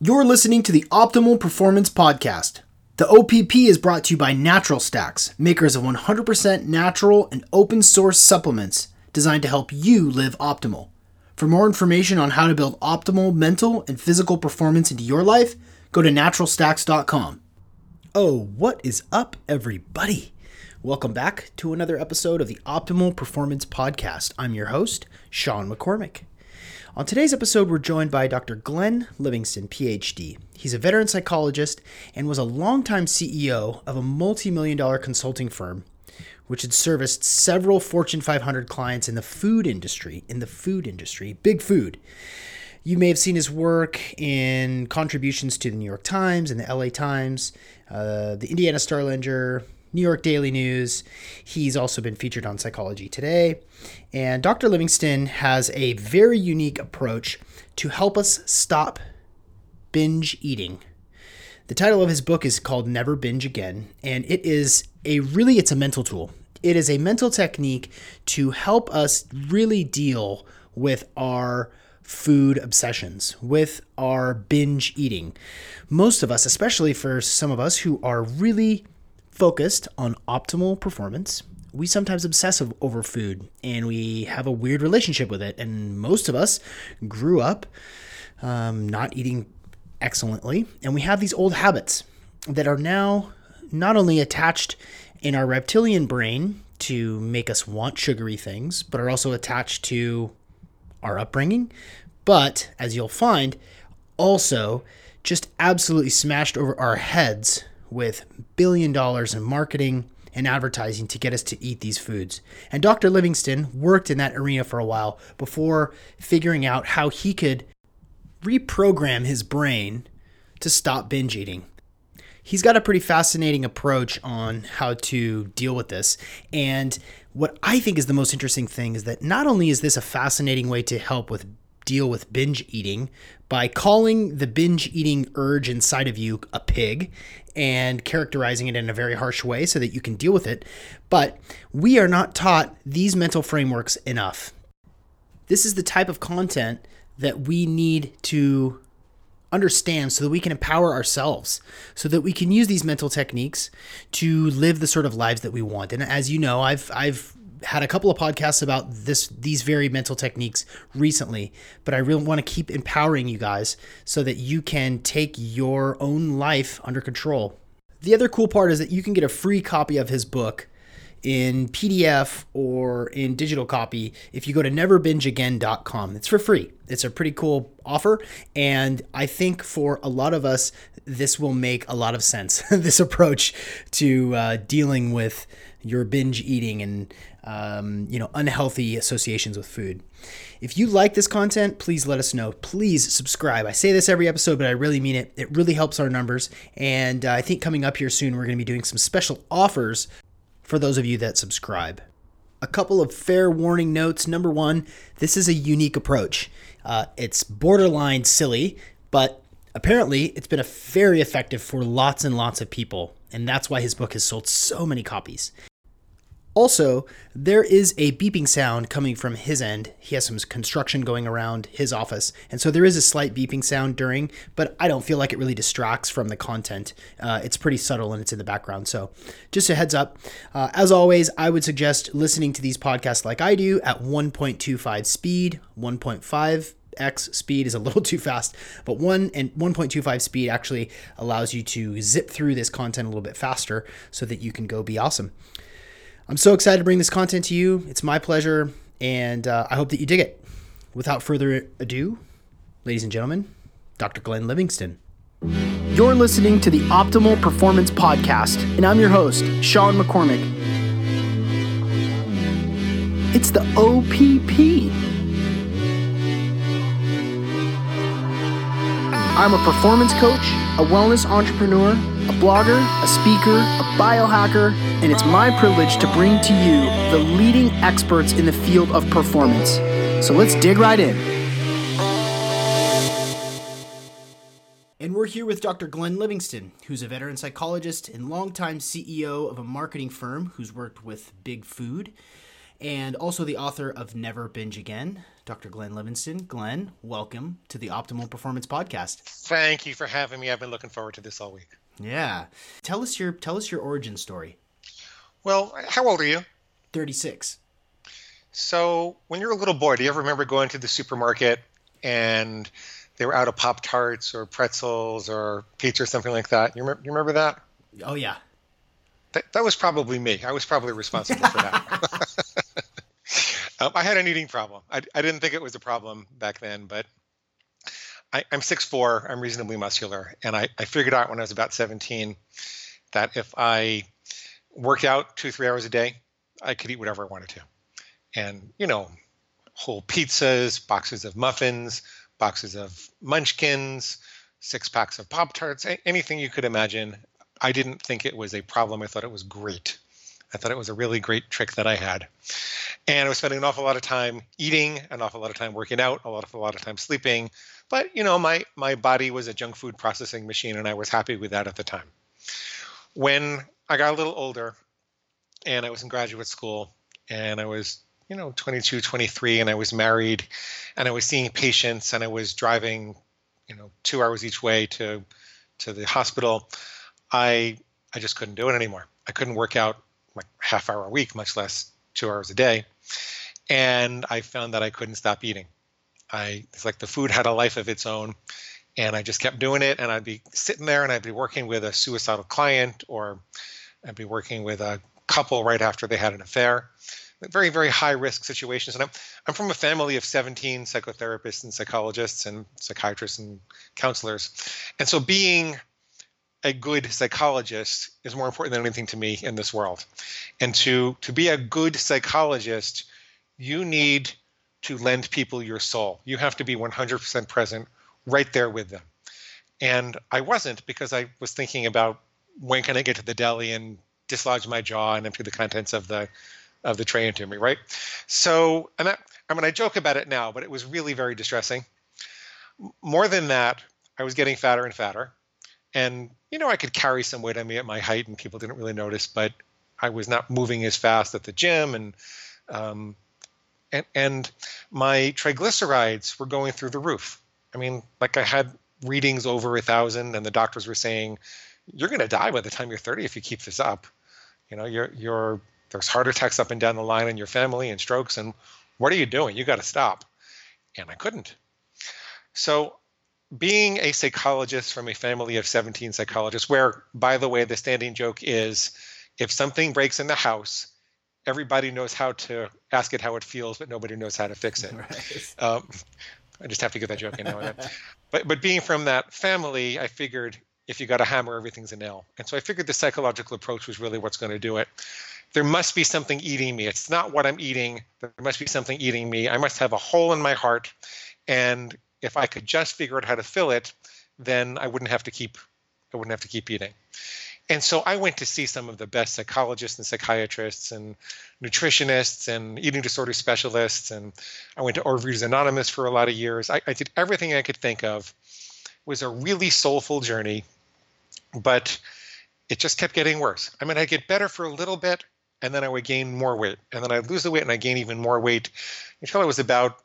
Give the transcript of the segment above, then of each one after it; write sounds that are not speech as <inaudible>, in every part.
You're listening to the Optimal Performance Podcast. The OPP is brought to you by Natural Stacks, makers of 100% natural and open source supplements designed to help you live optimal. For more information on how to build optimal mental and physical performance into your life, go to naturalstacks.com. Oh, what is up, everybody? Welcome back to another episode of the Optimal Performance Podcast. I'm your host, Sean McCormick. On today's episode, we're joined by Dr. Glenn Livingston, PhD. He's a veteran psychologist and was a longtime CEO of a multi million dollar consulting firm, which had serviced several Fortune 500 clients in the food industry. In the food industry, big food. You may have seen his work in contributions to the New York Times and the LA Times, uh, the Indiana Star Ledger, New York Daily News. He's also been featured on Psychology Today. And Dr. Livingston has a very unique approach to help us stop binge eating. The title of his book is called Never Binge Again, and it is a really it's a mental tool. It is a mental technique to help us really deal with our food obsessions, with our binge eating. Most of us, especially for some of us who are really focused on optimal performance, we sometimes obsess over food and we have a weird relationship with it. And most of us grew up um, not eating excellently. And we have these old habits that are now not only attached in our reptilian brain to make us want sugary things, but are also attached to our upbringing. But as you'll find, also just absolutely smashed over our heads with billion dollars in marketing and advertising to get us to eat these foods. And Dr. Livingston worked in that arena for a while before figuring out how he could reprogram his brain to stop binge eating. He's got a pretty fascinating approach on how to deal with this. And what I think is the most interesting thing is that not only is this a fascinating way to help with deal with binge eating by calling the binge eating urge inside of you a pig and characterizing it in a very harsh way so that you can deal with it. But we are not taught these mental frameworks enough. This is the type of content that we need to understand so that we can empower ourselves, so that we can use these mental techniques to live the sort of lives that we want. And as you know, I've I've had a couple of podcasts about this these very mental techniques recently, but I really want to keep empowering you guys so that you can take your own life under control. The other cool part is that you can get a free copy of his book in PDF or in digital copy if you go to neverbingeagain.com. It's for free. It's a pretty cool offer. And I think for a lot of us, this will make a lot of sense. <laughs> this approach to uh, dealing with your binge eating and um, you know unhealthy associations with food. If you like this content, please let us know. Please subscribe. I say this every episode, but I really mean it. It really helps our numbers. And uh, I think coming up here soon, we're going to be doing some special offers for those of you that subscribe. A couple of fair warning notes. Number one, this is a unique approach. Uh, it's borderline silly, but apparently it's been a very effective for lots and lots of people. And that's why his book has sold so many copies. Also, there is a beeping sound coming from his end. He has some construction going around his office, and so there is a slight beeping sound during, but I don't feel like it really distracts from the content. Uh, it's pretty subtle and it's in the background. So, just a heads up. Uh, as always, I would suggest listening to these podcasts like I do at 1.25 speed, 1.5 x speed is a <laughs> little too fast, but 1 and 1.25 speed actually allows you to zip through this content a little bit faster so that you can go be awesome. I'm so excited to bring this content to you. It's my pleasure, and uh, I hope that you dig it. Without further ado, ladies and gentlemen, Dr. Glenn Livingston. You're listening to the Optimal Performance Podcast, and I'm your host, Sean McCormick. It's the OPP. I'm a performance coach, a wellness entrepreneur, a blogger, a speaker, a biohacker, and it's my privilege to bring to you the leading experts in the field of performance. So let's dig right in. And we're here with Dr. Glenn Livingston, who's a veteran psychologist and longtime CEO of a marketing firm who's worked with Big Food, and also the author of Never Binge Again. Dr. Glenn Livingston. Glenn, welcome to the Optimal Performance Podcast. Thank you for having me. I've been looking forward to this all week. Yeah. Tell us your tell us your origin story. Well, how old are you? 36. So, when you're a little boy, do you ever remember going to the supermarket and they were out of Pop Tarts or pretzels or pizza or something like that? You remember, you remember that? Oh, yeah. That, that was probably me. I was probably responsible for that. <laughs> <laughs> um, I had an eating problem. I, I didn't think it was a problem back then, but I, am 6'4, I'm reasonably muscular. And I, I figured out when I was about 17 that if I worked out two, three hours a day, I could eat whatever I wanted to. And, you know, whole pizzas, boxes of muffins, boxes of munchkins, six packs of Pop Tarts, anything you could imagine. I didn't think it was a problem. I thought it was great. I thought it was a really great trick that I had. And I was spending an awful lot of time eating, an awful lot of time working out, a lot of a lot of time sleeping. But you know, my my body was a junk food processing machine, and I was happy with that at the time. When I got a little older, and I was in graduate school, and I was you know 22, 23, and I was married, and I was seeing patients, and I was driving, you know, two hours each way to to the hospital. I I just couldn't do it anymore. I couldn't work out like half hour a week, much less two hours a day. And I found that I couldn't stop eating. I it's like the food had a life of its own, and I just kept doing it. And I'd be sitting there, and I'd be working with a suicidal client, or I'd be working with a couple right after they had an affair. Very, very high risk situations. And I'm, I'm from a family of 17 psychotherapists and psychologists and psychiatrists and counselors. And so being a good psychologist is more important than anything to me in this world. And to to be a good psychologist, you need to lend people your soul. You have to be 100% present right there with them. And I wasn't because I was thinking about when can I get to the deli and dislodge my jaw and empty the contents of the of the tray into me, right? So, and that, I mean, I joke about it now, but it was really very distressing. More than that, I was getting fatter and fatter and you know I could carry some weight on me at my height, and people didn't really notice. But I was not moving as fast at the gym, and um, and and my triglycerides were going through the roof. I mean, like I had readings over a thousand, and the doctors were saying, "You're going to die by the time you're 30 if you keep this up." You know, you're you're there's heart attacks up and down the line in your family and strokes, and what are you doing? You got to stop. And I couldn't. So being a psychologist from a family of 17 psychologists, where, by the way, the standing joke is if something breaks in the house, everybody knows how to ask it how it feels, but nobody knows how to fix it. <laughs> Right. Um, I just have to get that joke in now. but but being from that family, I figured if you got a hammer, everything's a nail. And so I figured the psychological approach was really what's going to do it. There must be something eating me. It's not what I'm eating. There must be something eating me. I must have a hole in my heart, and if I could just figure out how to fill it, then I wouldn't have to keep I wouldn't have to keep eating. And so I went to see some of the best psychologists and psychiatrists and nutritionists and eating disorder specialists. And I went to Overeaters Anonymous for a lot of years. I, I did everything I could think of. It was a really soulful journey, but it just kept getting worse. I mean, I'd get better for a little bit, and then I would gain more weight. And then I'd lose the weight and I'd gain even more weight until I was about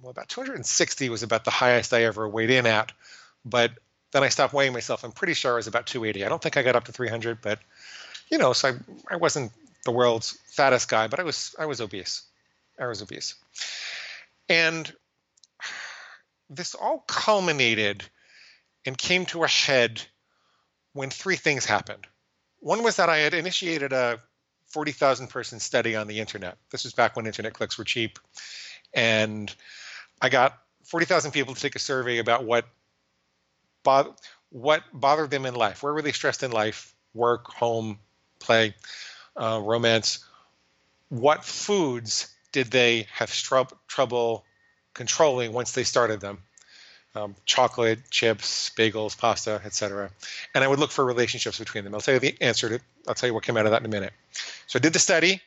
well, about 260 was about the highest I ever weighed in at. But then I stopped weighing myself. I'm pretty sure I was about 280. I don't think I got up to 300, but you know, so I, I wasn't the world's fattest guy, but I was I was obese. I was obese. And this all culminated and came to a head when three things happened. One was that I had initiated a 40,000 person study on the internet. This was back when internet clicks were cheap. And I got 40,000 people to take a survey about what bo- what bothered them in life. Where were they stressed in life? Work, home, play, uh, romance. What foods did they have trouble controlling once they started them? Um, chocolate, chips, bagels, pasta, etc. And I would look for relationships between them. I'll tell you the answer to. I'll tell you what came out of that in a minute. So I did the study.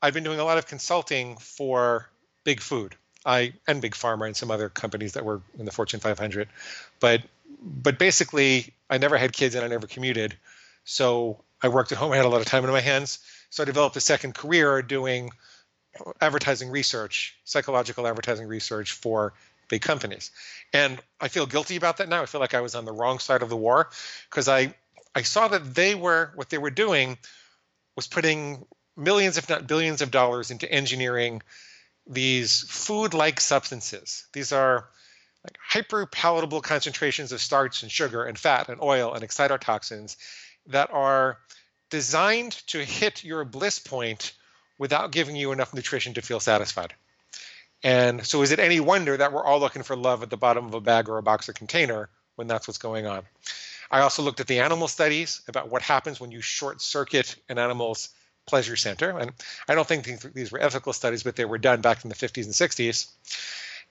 I've been doing a lot of consulting for Big Food. I and Big Pharma and some other companies that were in the Fortune 500, but but basically I never had kids and I never commuted, so I worked at home. I had a lot of time in my hands, so I developed a second career doing advertising research, psychological advertising research for big companies. And I feel guilty about that now. I feel like I was on the wrong side of the war because I I saw that they were what they were doing was putting millions, if not billions, of dollars into engineering these food-like substances. These are like hyper palatable concentrations of starch and sugar and fat and oil and excitotoxins that are designed to hit your bliss point without giving you enough nutrition to feel satisfied. And so, is it any wonder that we're all looking for love at the bottom of a bag or a box or container when that's what's going on? I also looked at the animal studies about what happens when you short circuit an animal's pleasure center. And I don't think these were ethical studies, but they were done back in the 50s and 60s.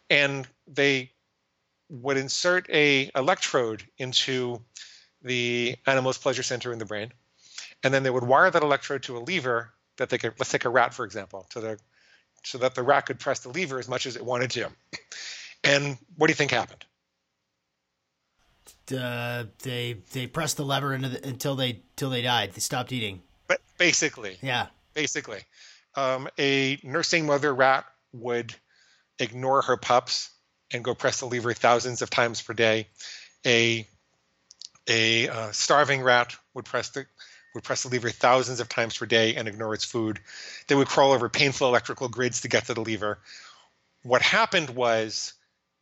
And they would insert a electrode into the animal's pleasure center in the brain, and then they would wire that electrode to a lever that they could. Let's take a rat for example, to the so that the rat could press the lever as much as it wanted to. And what do you think happened? Uh, they they pressed the lever the, until they until they died. They stopped eating. Basically, yeah, basically, um, a nursing mother rat would ignore her pups and go press the lever thousands of times per day. A a uh, starving rat would press the would press the lever thousands of times per day and ignore its food. They would crawl over painful electrical grids to get to the lever. What happened was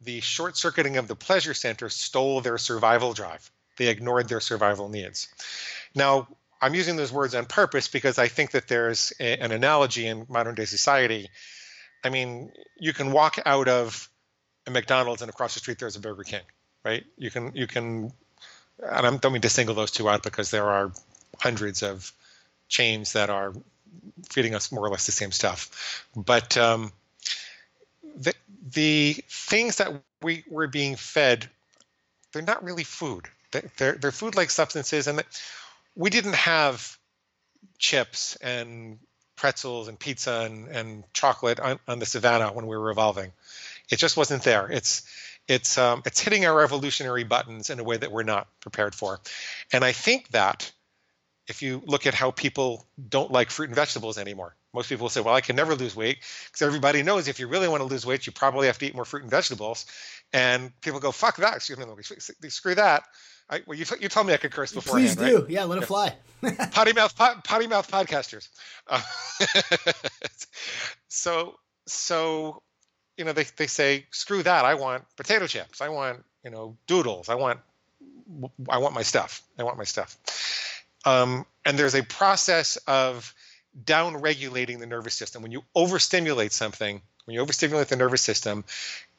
the short circuiting of the pleasure center stole their survival drive. They ignored their survival needs. Now, I'm using those words on purpose because I think that there's a, an analogy in modern day society. I mean, you can walk out of a McDonald's and across the street there's a Burger King, right? You can you can, and I don't mean to single those two out because there are hundreds of chains that are feeding us more or less the same stuff. But um, the the things that we were being fed, they're not really food. They're they're food like substances, and we didn't have chips and pretzels and pizza and, and chocolate on, on the savannah when we were evolving. It just wasn't there. It's it's um, it's hitting our evolutionary buttons in a way that we're not prepared for, and I think that if you look at how people don't like fruit and vegetables anymore, most people say, "Well, I can never lose weight," because everybody knows if you really want to lose weight, you probably have to eat more fruit and vegetables. And people go, "Fuck that!" Excuse me, screw that. I, well, you, you told me I could curse before. Please do. Right? Yeah, let it fly. <laughs> potty mouth, pot, potty mouth podcasters. Uh, <laughs> so, so you know, they, they say, screw that. I want potato chips. I want, you know, doodles. I want, I want my stuff. I want my stuff. Um, and there's a process of down regulating the nervous system. When you overstimulate something, when you overstimulate the nervous system,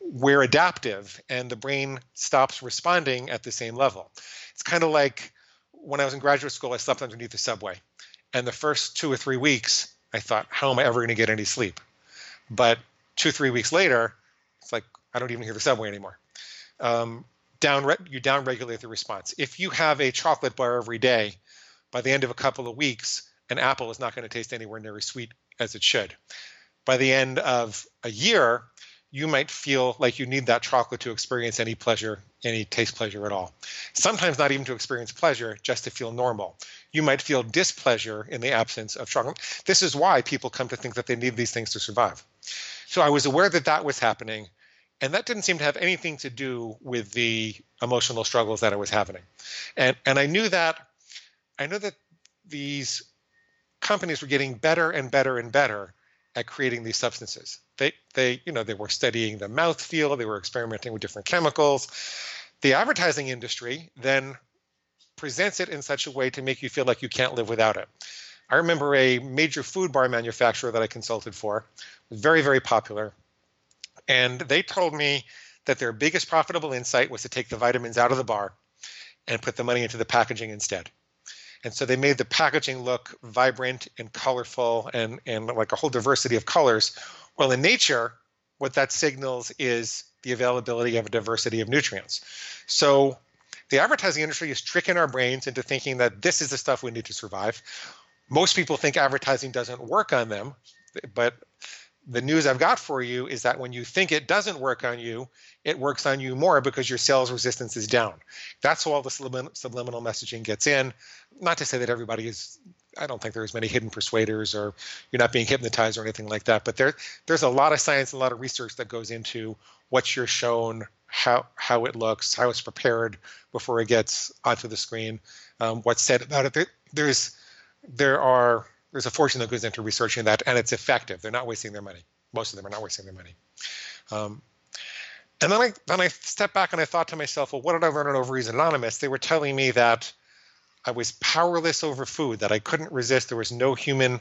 we're adaptive and the brain stops responding at the same level. It's kind of like when I was in graduate school, I slept underneath the subway. And the first two or three weeks, I thought, how am I ever going to get any sleep? But two, three weeks later, it's like I don't even hear the subway anymore. Um, down, you down regulate the response. If you have a chocolate bar every day, by the end of a couple of weeks, an apple is not going to taste anywhere near as sweet as it should. By the end of a year, you might feel like you need that chocolate to experience any pleasure, any taste pleasure at all. Sometimes not even to experience pleasure, just to feel normal. You might feel displeasure in the absence of chocolate. This is why people come to think that they need these things to survive. So I was aware that that was happening, and that didn't seem to have anything to do with the emotional struggles that I was having. And and I knew that I knew that these companies were getting better and better and better at creating these substances. They they you know they were studying the mouth feel, they were experimenting with different chemicals. The advertising industry then presents it in such a way to make you feel like you can't live without it. I remember a major food bar manufacturer that I consulted for, very very popular, and they told me that their biggest profitable insight was to take the vitamins out of the bar and put the money into the packaging instead. And so they made the packaging look vibrant and colorful and, and like a whole diversity of colors. Well, in nature, what that signals is the availability of a diversity of nutrients. So the advertising industry is tricking our brains into thinking that this is the stuff we need to survive. Most people think advertising doesn't work on them, but the news I've got for you is that when you think it doesn't work on you, it works on you more because your sales resistance is down. That's how all the subliminal messaging gets in. Not to say that everybody is I don't think there's many hidden persuaders or you're not being hypnotized or anything like that. But there there's a lot of science, and a lot of research that goes into what you're shown, how how it looks, how it's prepared before it gets onto the screen, um, what's said about it. There, there's there are there's a fortune that goes into researching that, and it's effective. They're not wasting their money. Most of them are not wasting their money. Um, and then I then I stepped back and I thought to myself, well, what did I learn at Overeaters Anonymous? They were telling me that I was powerless over food, that I couldn't resist. There was no human,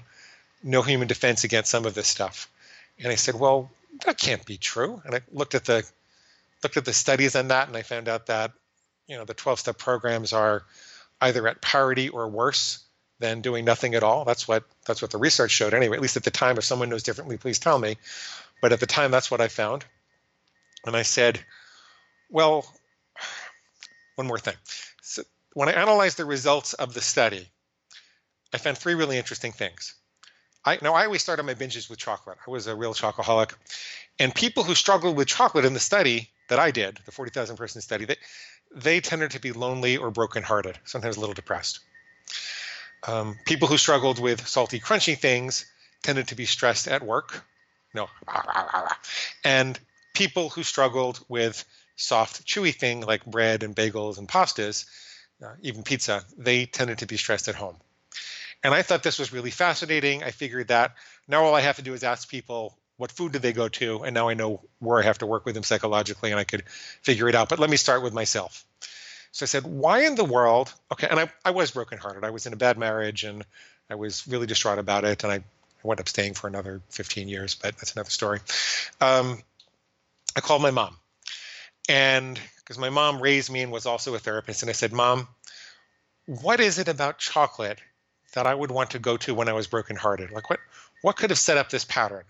no human defense against some of this stuff. And I said, well, that can't be true. And I looked at the looked at the studies on that, and I found out that you know the 12-step programs are either at parity or worse than doing nothing at all. That's what that's what the research showed anyway. At least at the time. If someone knows differently, please tell me. But at the time, that's what I found. And I said, well, one more thing. So when I analyzed the results of the study, I found three really interesting things. I now I always started my binges with chocolate. I was a real chocoholic, and people who struggled with chocolate in the study that I did, the forty thousand person study, they they tended to be lonely or brokenhearted, sometimes a little depressed. Um, people who struggled with salty, crunchy things tended to be stressed at work. No, and people who struggled with soft, chewy thing like bread and bagels and pastas uh, even pizza, they tended to be stressed at home. And I thought this was really fascinating. I figured that now all I have to do is ask people what food did they go to, and now I know where I have to work with them psychologically, and I could figure it out. But let me start with myself. So I said, why in the world? Okay, and I, I was brokenhearted. I was in a bad marriage, and I was really distraught about it, and I, I up staying for another 15 years, but that's another story. Um, I called my mom, and because my mom raised me and was also a therapist. And I said, Mom, what is it about chocolate that I would want to go to when I was brokenhearted? Like, what, what could have set up this pattern?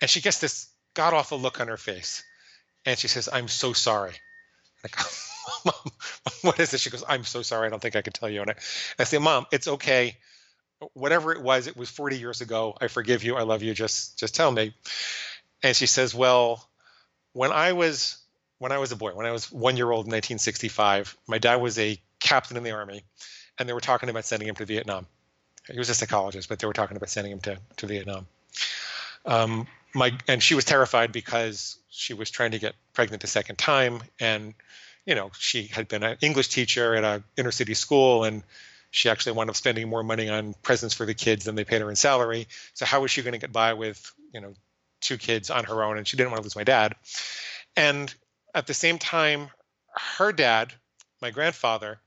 And she gets this god awful look on her face. And she says, I'm so sorry. Like, <laughs> Mom, what is this? She goes, I'm so sorry. I don't think I can tell you. And I, I say, Mom, it's okay. Whatever it was, it was 40 years ago. I forgive you. I love you. Just, just tell me. And she says, Well, when I was when I was a boy, when I was one year old in 1965, my dad was a captain in the army, and they were talking about sending him to Vietnam. He was a psychologist, but they were talking about sending him to, to Vietnam. Um, my and she was terrified because she was trying to get pregnant a second time, and you know she had been an English teacher at a inner city school, and she actually wound up spending more money on presents for the kids than they paid her in salary. So how was she going to get by with you know two kids on her own? And she didn't want to lose my dad. And at the same time, her dad, my grandfather,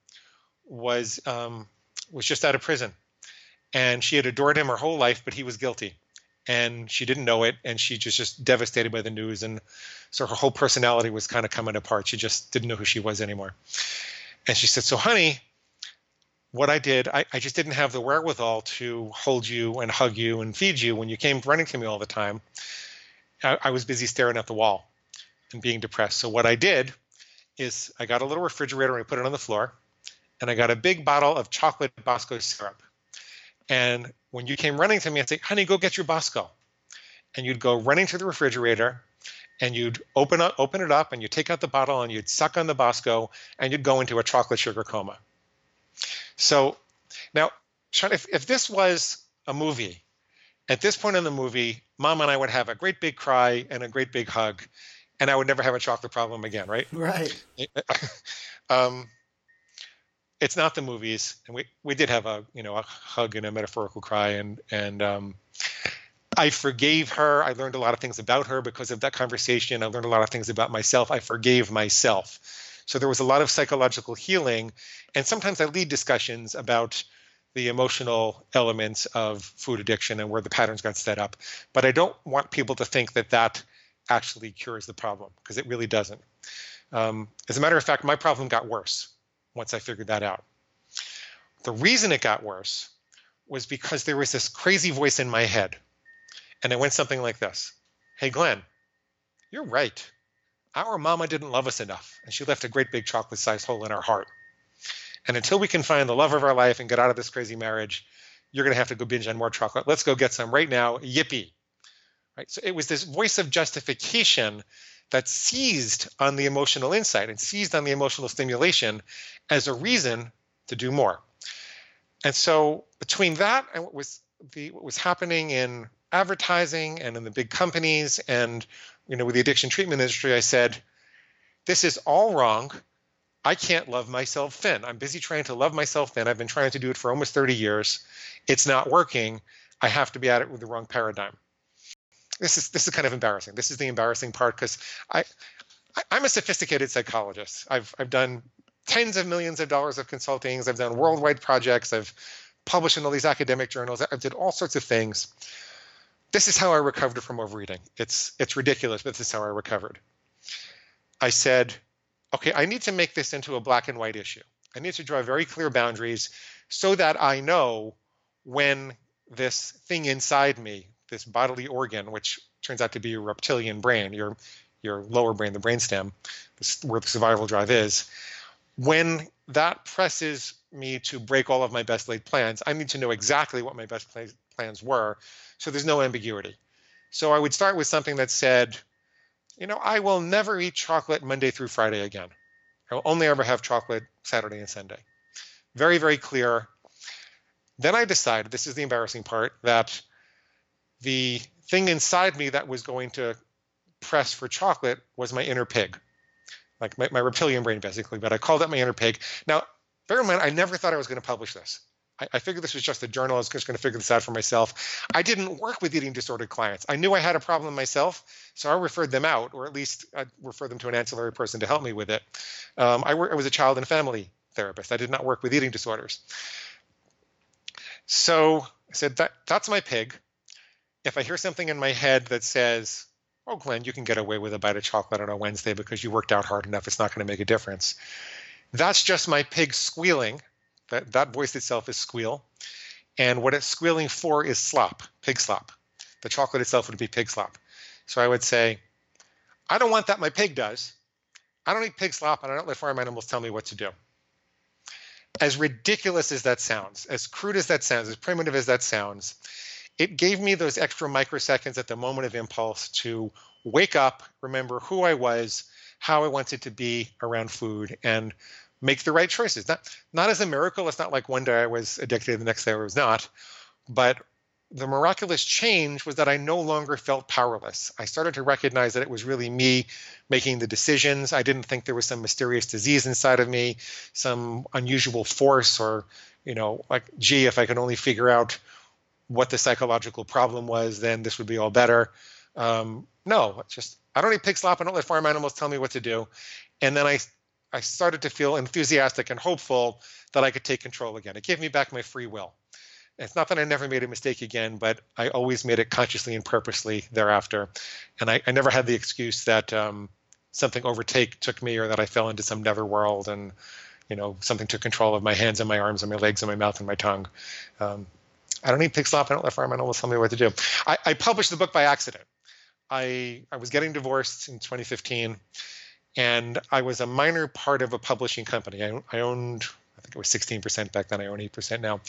was um, was just out of prison, and she had adored him her whole life, but he was guilty, and she didn't know it, and she just just devastated by the news, and so her whole personality was kind of coming apart. She just didn't know who she was anymore, and she said, "So, honey." What I did, I, I just didn't have the wherewithal to hold you and hug you and feed you when you came running to me all the time. I, I was busy staring at the wall and being depressed. So what I did is I got a little refrigerator and I put it on the floor, and I got a big bottle of chocolate Bosco syrup. And when you came running to me, I'd say, "Honey, go get your Bosco," and you'd go running to the refrigerator, and you'd open up, open it up, and you'd take out the bottle and you'd suck on the Bosco, and you'd go into a chocolate sugar coma. So now, Sean, if, if this was a movie, at this point in the movie, Mom and I would have a great big cry and a great big hug, and I would never have a chocolate problem again, right? Right. <laughs> um, it's not the movies, and we we did have a you know a hug and a metaphorical cry, and and um, I forgave her. I learned a lot of things about her because of that conversation. I learned a lot of things about myself. I forgave myself. So there was a lot of psychological healing, and sometimes I lead discussions about the emotional elements of food addiction and where the patterns got set up. But I don't want people to think that that actually cures the problem because it really doesn't. Um, as a matter of fact, my problem got worse once I figured that out. The reason it got worse was because there was this crazy voice in my head. And it went something like this Hey, Glenn, you're right. Our mama didn't love us enough, and she left a great big chocolate sized hole in our heart. And until we can find the love of our life and get out of this crazy marriage, you're going to have to go binge on more chocolate. Let's go get some right now. Yippee. Right? So it was this voice of justification that seized on the emotional insight and seized on the emotional stimulation as a reason to do more. And so between that and what was the what was happening in advertising and in the big companies and you know with the addiction treatment industry, I said, this is all wrong. I can't love myself thin. I'm busy trying to love myself thin. I've been trying to do it for almost 30 years. It's not working. I have to be at it with the wrong paradigm. This is this is kind of embarrassing. This is the embarrassing part because I, I am a sophisticated psychologist. I've I've done tens of millions of dollars of consultings. I've done worldwide projects. I've published in all these academic journals. I've did all sorts of things. This is how I recovered from overeating. It's it's ridiculous, but this is how I recovered. I said, okay, I need to make this into a black and white issue. I need to draw very clear boundaries so that I know when this thing inside me, this bodily organ, which turns out to be your reptilian brain, your your lower brain, the brainstem, where the survival drive is, when that presses me to break all of my best laid plans, I need to know exactly what my best plans were, so there's no ambiguity. So I would start with something that said, you know, I will never eat chocolate Monday through Friday again. I will only ever have chocolate Saturday and Sunday. Very, very clear. Then I decided, this is the embarrassing part, that the thing inside me that was going to press for chocolate was my inner pig, like my, my reptilian brain, basically. But I called it my inner pig. Now, bear in mind, I never thought I was going to publish this. I, I figured this was just a journal. I was just going to figure this out for myself. I didn't work with eating disordered clients. I knew I had a problem myself, so I referred them out, or at least I referred them to an ancillary person to help me with it. Um, I, I was a child and family therapist. I did not work with eating disorders. So I said, that, that's my pig. If I hear something in my head that says, oh, Glenn, you can get away with a bite of chocolate on a Wednesday because you worked out hard enough, it's not going to make a difference. That's just my pig squealing. That, that voice itself is squeal. And what it's squealing for is slop, pig slop. The chocolate itself would be pig slop. So I would say, I don't want that my pig does. I don't eat pig slop and I don't let farm animals tell me what to do as ridiculous as that sounds, as crude as that sounds, as primitive as that sounds, it gave me those extra microseconds at the moment of impulse to wake up, remember who I was, how I wanted to be around food, and make the right choices. Not not as a miracle. It's not like one day I was addicted, the next day I was not, but the miraculous change was that I no longer felt powerless. I started to recognize that it was really me making the decisions. I didn't think there was some mysterious disease inside of me, some unusual force, or, you know, like, gee, if I could only figure out what the psychological problem was, then this would be all better. Um, no, just I don't eat pig slop. I don't let farm animals tell me what to do. And then I, I started to feel enthusiastic and hopeful that I could take control again. It gave me back my free will. It's not that I never made a mistake again, but I always made it consciously and purposely thereafter. And I, I never had the excuse that um, something overtake took me or that I fell into some netherworld and you know something took control of my hands and my arms and my legs and my mouth and my tongue. Um, I don't need pig slop. I don't let animals tell me what to do. I, I published the book by accident. I I was getting divorced in 2015, and I was a minor part of a publishing company. I, I owned I think it was 16% back then. I own 8% now.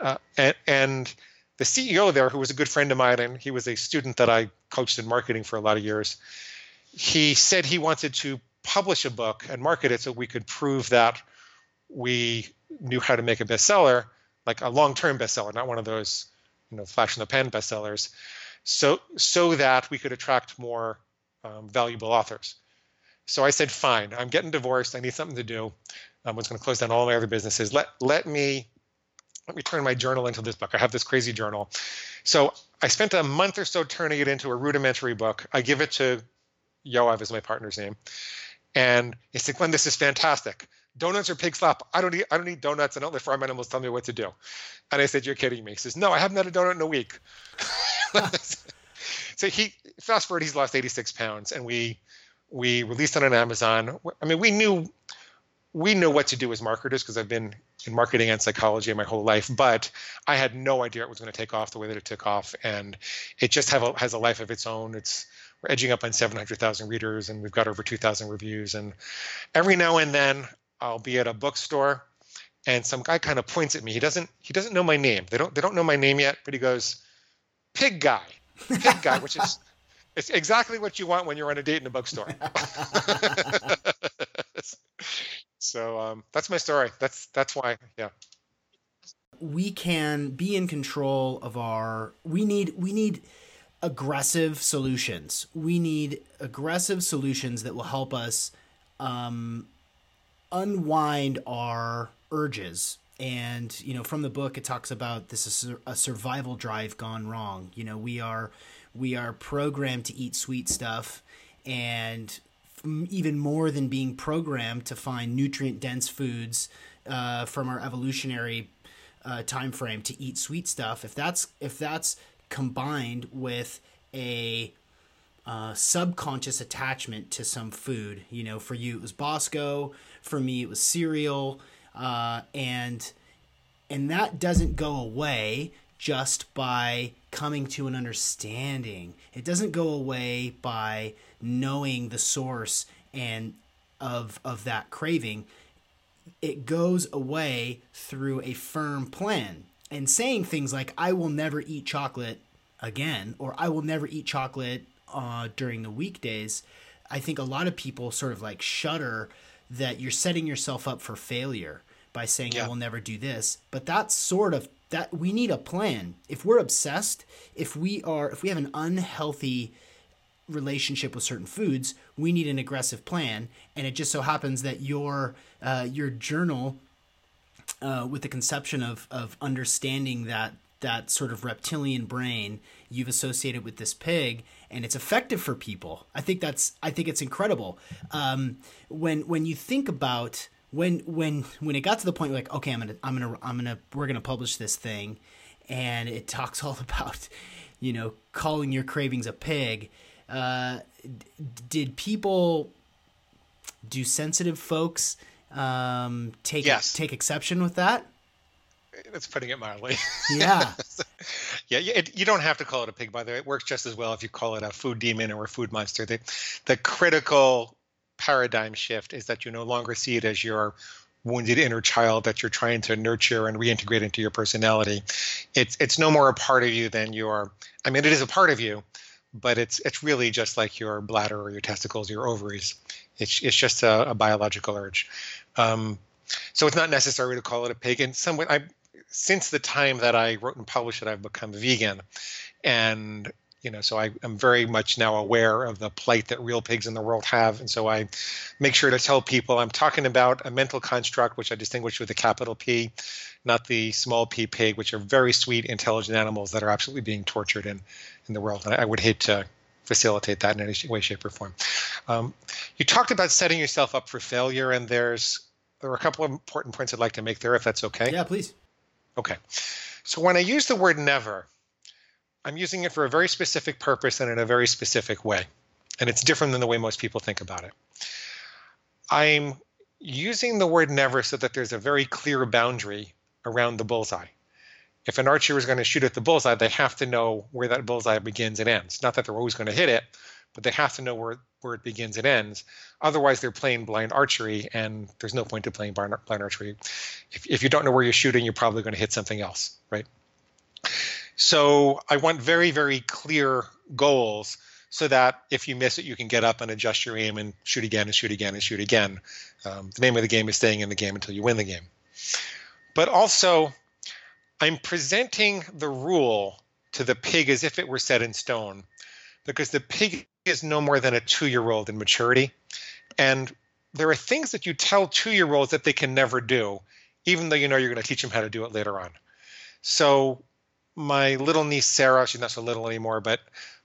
Uh, and, and, the CEO there, who was a good friend of mine, and he was a student that I coached in marketing for a lot of years, he said he wanted to publish a book and market it so we could prove that we knew how to make a bestseller, like a long-term bestseller, not one of those, you know, flash in the pan bestsellers, so so that we could attract more um, valuable authors. So I said, fine, I'm getting divorced. I need something to do. I was going to close down all my other businesses. Let let me let me turn my journal into this book. I have this crazy journal. So I spent a month or so turning it into a rudimentary book. I give it to Yoav is my partner's name. And he said, Glenn, this is fantastic. Donuts or pig slop? I don't eat I don't eat donuts. I don't let farm animals tell me what to do. And I said, You're kidding me. He says, No, I haven't had a donut in a week. <laughs> so he fast forward, he's lost 86 pounds and we we released it on Amazon. I mean, we knew we know what to do as marketers because I've been in marketing and psychology my whole life, but I had no idea it was going to take off the way that it took off, and it just a, has a life of its own. It's we're edging up on 700,000 readers, and we've got over 2,000 reviews. And every now and then, I'll be at a bookstore, and some guy kind of points at me. He doesn't he doesn't know my name. They don't they don't know my name yet, but he goes, "Pig guy, pig guy," which is <laughs> it's exactly what you want when you're on a date in a bookstore. <laughs> So um, that's my story. That's that's why. Yeah. we can be in control of our we need we need aggressive solutions. We need aggressive solutions that will help us um, unwind our urges. And you know, from the book, it talks about this is a survival drive gone wrong. You know, we are we are programmed to eat sweet stuff, and even more than being programmed to find nutrient dense foods uh, from our evolutionary uh, time frame to eat sweet stuff. If that's if that's combined with a uh, subconscious attachment to some food. You know, for you it was Bosco, for me it was cereal, uh, and and that doesn't go away just by coming to an understanding. It doesn't go away by knowing the source and of of that craving. It goes away through a firm plan and saying things like I will never eat chocolate again or I will never eat chocolate uh, during the weekdays. I think a lot of people sort of like shudder that you're setting yourself up for failure by saying yeah. I will never do this. But that's sort of that we need a plan. If we're obsessed, if we are if we have an unhealthy relationship with certain foods, we need an aggressive plan. And it just so happens that your uh, your journal, uh, with the conception of of understanding that that sort of reptilian brain you've associated with this pig and it's effective for people. I think that's i think it's incredible. Um, when when you think about when when when it got to the point like okay i'm gonna i'm gonna i'm gonna we're gonna publish this thing and it talks <laughs> all about you know calling your cravings a pig uh, did people do sensitive folks um, take yes. take exception with that that's putting it mildly. Yeah. yeah. It, you don't have to call it a pig, by the way. It works just as well if you call it a food demon or a food monster. The, the critical paradigm shift is that you no longer see it as your wounded inner child that you're trying to nurture and reintegrate into your personality. It's it's no more a part of you than your. I mean, it is a part of you, but it's it's really just like your bladder or your testicles, your ovaries. It's it's just a, a biological urge. Um, so it's not necessary to call it a pig. In some way, I since the time that I wrote and published it, I've become vegan, and you know, so I, am very much now aware of the plight that real pigs in the world have, and so I make sure to tell people I'm talking about a mental construct which I distinguish with a capital P, not the small p pig, which are very sweet, intelligent animals that are absolutely being tortured in in the world. And I would hate to facilitate that in any way, shape, or form. Um, you talked about setting yourself up for failure, and there's there are a couple of important points I'd like to make there, if that's okay. Yeah, please. Okay. So when I use the word never, I'm using it for a very specific purpose and in a very specific way. And it's different than the way most people think about it. I'm using the word never so that there's a very clear boundary around the bullseye. If an archer is going to shoot at the bullseye, they have to know where that bullseye begins and ends. Not that they're always going to hit it, but they have to know where, where it begins and ends. Otherwise, they're playing blind archery, and there's no point to playing blind, blind archery. If, if you don't know where you're shooting, you're probably going to hit something else, right? So I want very, very clear goals so that if you miss it, you can get up and adjust your aim and shoot again and shoot again and shoot again. Um, the name of the game is staying in the game until you win the game. But also, I'm presenting the rule to the pig as if it were set in stone because the pig is no more than a two year old in maturity. And there are things that you tell two year olds that they can never do, even though you know you're going to teach them how to do it later on. So, my little niece Sarah, she's not so little anymore, but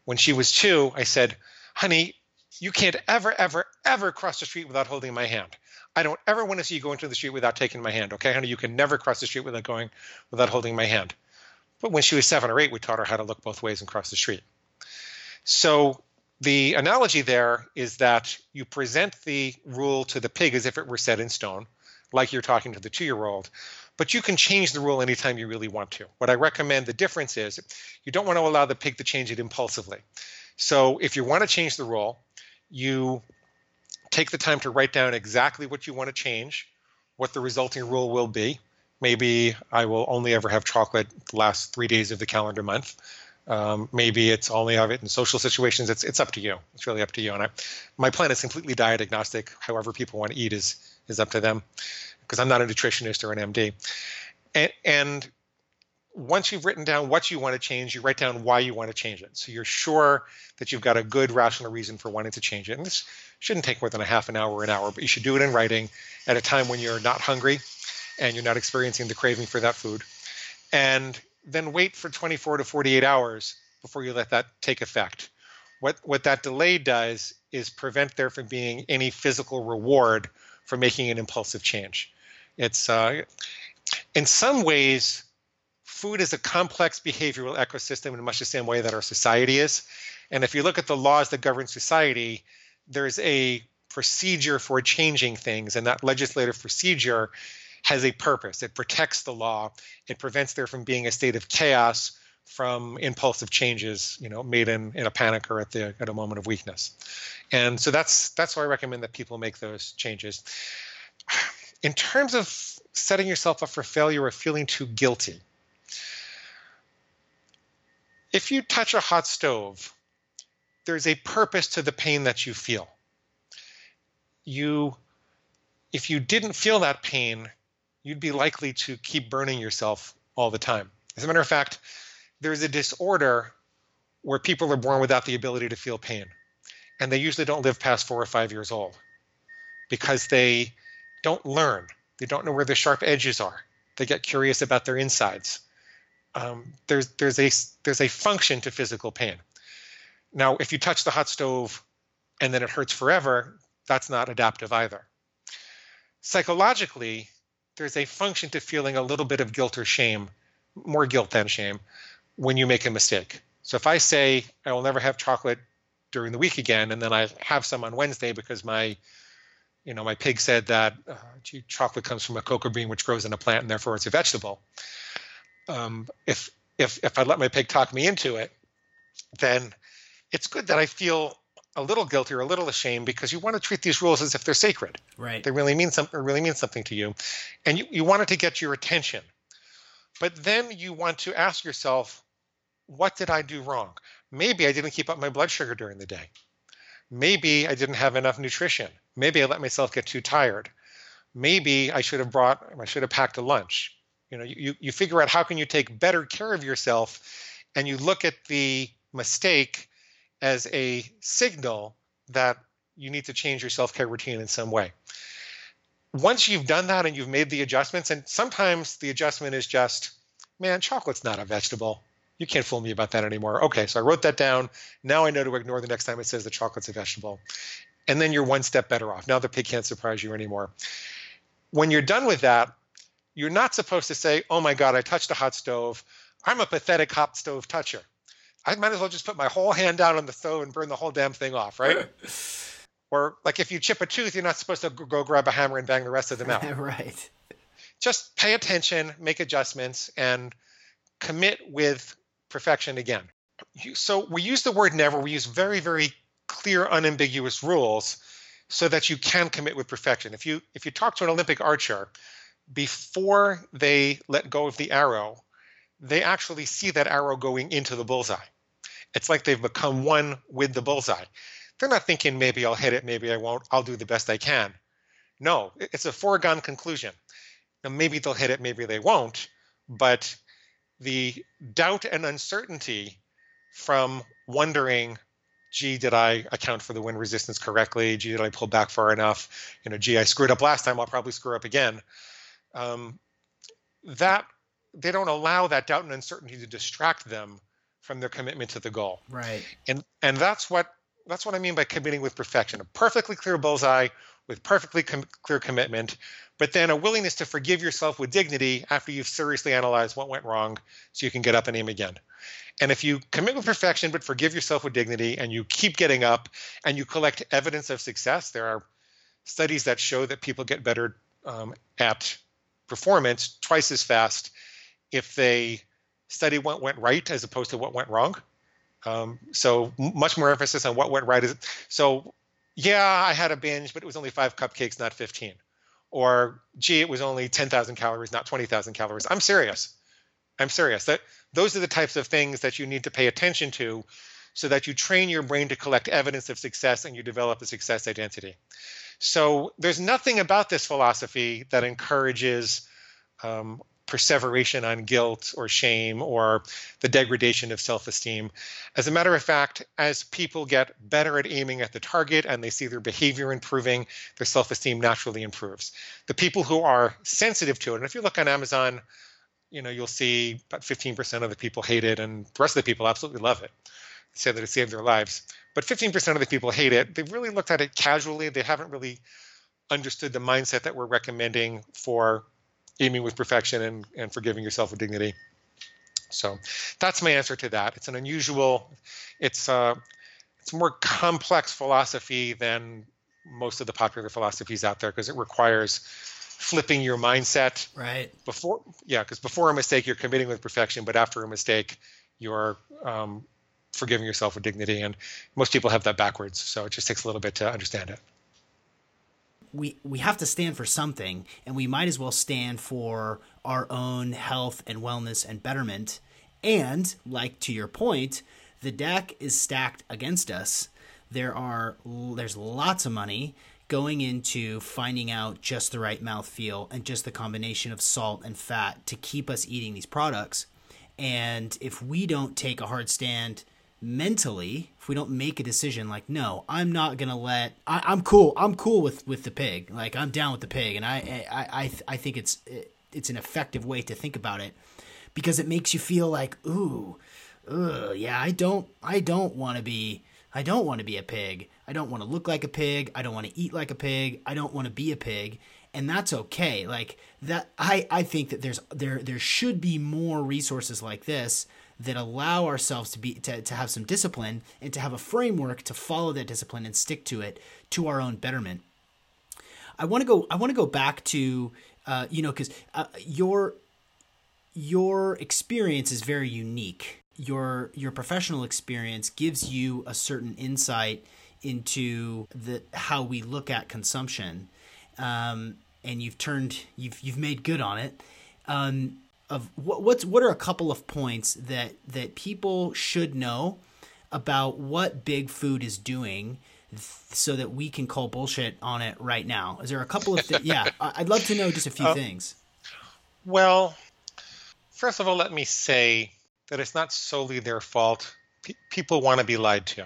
when she was two, I said, honey, you can't ever, ever, ever cross the street without holding my hand. I don't ever want to see you go into the street without taking my hand. Okay, honey, you can never cross the street without going, without holding my hand. But when she was seven or eight, we taught her how to look both ways and cross the street. So the analogy there is that you present the rule to the pig as if it were set in stone, like you're talking to the two year old, but you can change the rule anytime you really want to. What I recommend the difference is you don't want to allow the pig to change it impulsively. So if you want to change the rule, you take the time to write down exactly what you want to change, what the resulting rule will be. Maybe I will only ever have chocolate the last three days of the calendar month. Um, maybe it's only of it in social situations. It's it's up to you. It's really up to you. And I, my plan is completely diet agnostic. However people want to eat is is up to them, because I'm not a nutritionist or an MD. And, and once you've written down what you want to change, you write down why you want to change it. So you're sure that you've got a good rational reason for wanting to change it. And this shouldn't take more than a half an hour or an hour, but you should do it in writing at a time when you're not hungry and you're not experiencing the craving for that food. And then wait for 24 to 48 hours before you let that take effect. What, what that delay does is prevent there from being any physical reward for making an impulsive change. It's uh, in some ways, food is a complex behavioral ecosystem in much the same way that our society is. And if you look at the laws that govern society, there's a procedure for changing things, and that legislative procedure has a purpose. It protects the law. It prevents there from being a state of chaos from impulsive changes, you know, made in, in a panic or at the at a moment of weakness. And so that's that's why I recommend that people make those changes. In terms of setting yourself up for failure or feeling too guilty, if you touch a hot stove, there's a purpose to the pain that you feel. You if you didn't feel that pain, you'd be likely to keep burning yourself all the time. As a matter of fact, there's a disorder where people are born without the ability to feel pain. And they usually don't live past four or five years old because they don't learn. They don't know where the sharp edges are. They get curious about their insides um, there's there's a there's a function to physical pain. Now, if you touch the hot stove and then it hurts forever, that's not adaptive either. Psychologically, there's a function to feeling a little bit of guilt or shame, more guilt than shame, when you make a mistake. So if I say I will never have chocolate during the week again, and then I have some on Wednesday because my you know, my pig said that uh, gee, chocolate comes from a cocoa bean which grows in a plant and therefore it's a vegetable um, if if if I let my pig talk me into it, then it's good that I feel a little guilty or a little ashamed because you want to treat these rules as if they're sacred. Right. They really mean something. Really mean something to you, and you, you want it to get your attention. But then you want to ask yourself, what did I do wrong? Maybe I didn't keep up my blood sugar during the day. Maybe I didn't have enough nutrition. Maybe I let myself get too tired. Maybe I should have brought, I should have packed a lunch you know you, you figure out how can you take better care of yourself and you look at the mistake as a signal that you need to change your self-care routine in some way. Once you've done that and you've made the adjustments and sometimes the adjustment is just man chocolate's not a vegetable. You can't fool me about that anymore. Okay so i wrote that down. Now i know to ignore the next time it says the chocolate's a vegetable. And then you're one step better off. Now the pig can't surprise you anymore. When you're done with that you're not supposed to say, oh my God, I touched a hot stove. I'm a pathetic hot stove toucher. I might as well just put my whole hand down on the stove and burn the whole damn thing off, right? <laughs> or like if you chip a tooth, you're not supposed to go grab a hammer and bang the rest of them out. <laughs> right. Just pay attention, make adjustments, and commit with perfection again. So we use the word never. We use very, very clear, unambiguous rules so that you can commit with perfection. If you if you talk to an Olympic archer, before they let go of the arrow, they actually see that arrow going into the bullseye. It's like they've become one with the bullseye. They're not thinking, maybe I'll hit it, maybe I won't, I'll do the best I can. No, it's a foregone conclusion. Now, maybe they'll hit it, maybe they won't, but the doubt and uncertainty from wondering, gee, did I account for the wind resistance correctly? Gee, did I pull back far enough? You know, gee, I screwed up last time, I'll probably screw up again um, that they don't allow that doubt and uncertainty to distract them from their commitment to the goal. Right. And and that's what that's what I mean by committing with perfection. A perfectly clear bullseye with perfectly com- clear commitment, but then a willingness to forgive yourself with dignity after you've seriously analyzed what went wrong so you can get up and aim again. And if you commit with perfection but forgive yourself with dignity and you keep getting up and you collect evidence of success, there are studies that show that people get better um, at performance twice as fast if they study what went right as opposed to what went wrong. Um, so much more emphasis on what went right. Is So yeah, I had a binge, but it was only five cupcakes, not 15. Or gee, it was only 10,000 calories, not 20,000 calories. I'm serious. I'm serious. That those are the types of things that you need to pay attention to so that you train your brain to collect evidence of success and you develop a success identity. So there's nothing about this philosophy that encourages um, perseveration on guilt or shame or the degradation of self esteem. As a matter of fact, as people get better at aiming at the target and they see their behavior improving, their self esteem naturally improves. The people who are sensitive to it, and if you look on Amazon, you know, you'll see about 15% of the people hate it, and the rest of the people absolutely love it, say that it saved their lives. But 15% of the people hate it. They've really looked at it casually. They haven't really understood the mindset that we're recommending for aiming with perfection and, and forgiving yourself with dignity. So that's my answer to that. It's an unusual, it's a, uh, it's a more complex philosophy than most of the popular philosophies out there because it requires flipping your mindset. Right. Before, yeah, because before a mistake you're committing with perfection, but after a mistake you're um, forgiving yourself with dignity. And most people have that backwards, so it just takes a little bit to understand it we we have to stand for something and we might as well stand for our own health and wellness and betterment. And like to your point the deck is stacked against us. There are there's lots of money going into finding out just the right mouth feel and just the combination of salt and fat to keep us eating these products. And if we don't take a hard stand mentally if we don't make a decision like no i'm not gonna let I, am cool i'm cool with with the pig. Like i'm down with the pig. And i i i, I think it's it's an effective way to think about it because it makes you feel like ooh ugh, yeah i don't i don't want to be i don't want to be a pig. I don't want to look like a pig. I don't want to eat like a pig. I don't want to be a pig. And that's okay. Like that i i think that there's there there should be more resources like this that allow ourselves to be to, to have some discipline and to have a framework to follow that discipline and stick to it to our own betterment. I want to go. I want to go back to uh, you know because uh, your your experience is very unique. Your your professional experience gives you a certain insight into the how we look at consumption, um, and you've turned you've you've made good on it. Um, of what, what's what are a couple of points that that people should know about what big food is doing so that we can call bullshit on it right now? Is there a couple of th- <laughs> yeah i'd love to know just a few uh, things. well first of all let me say that it's not solely their fault. P- people want to be lied to.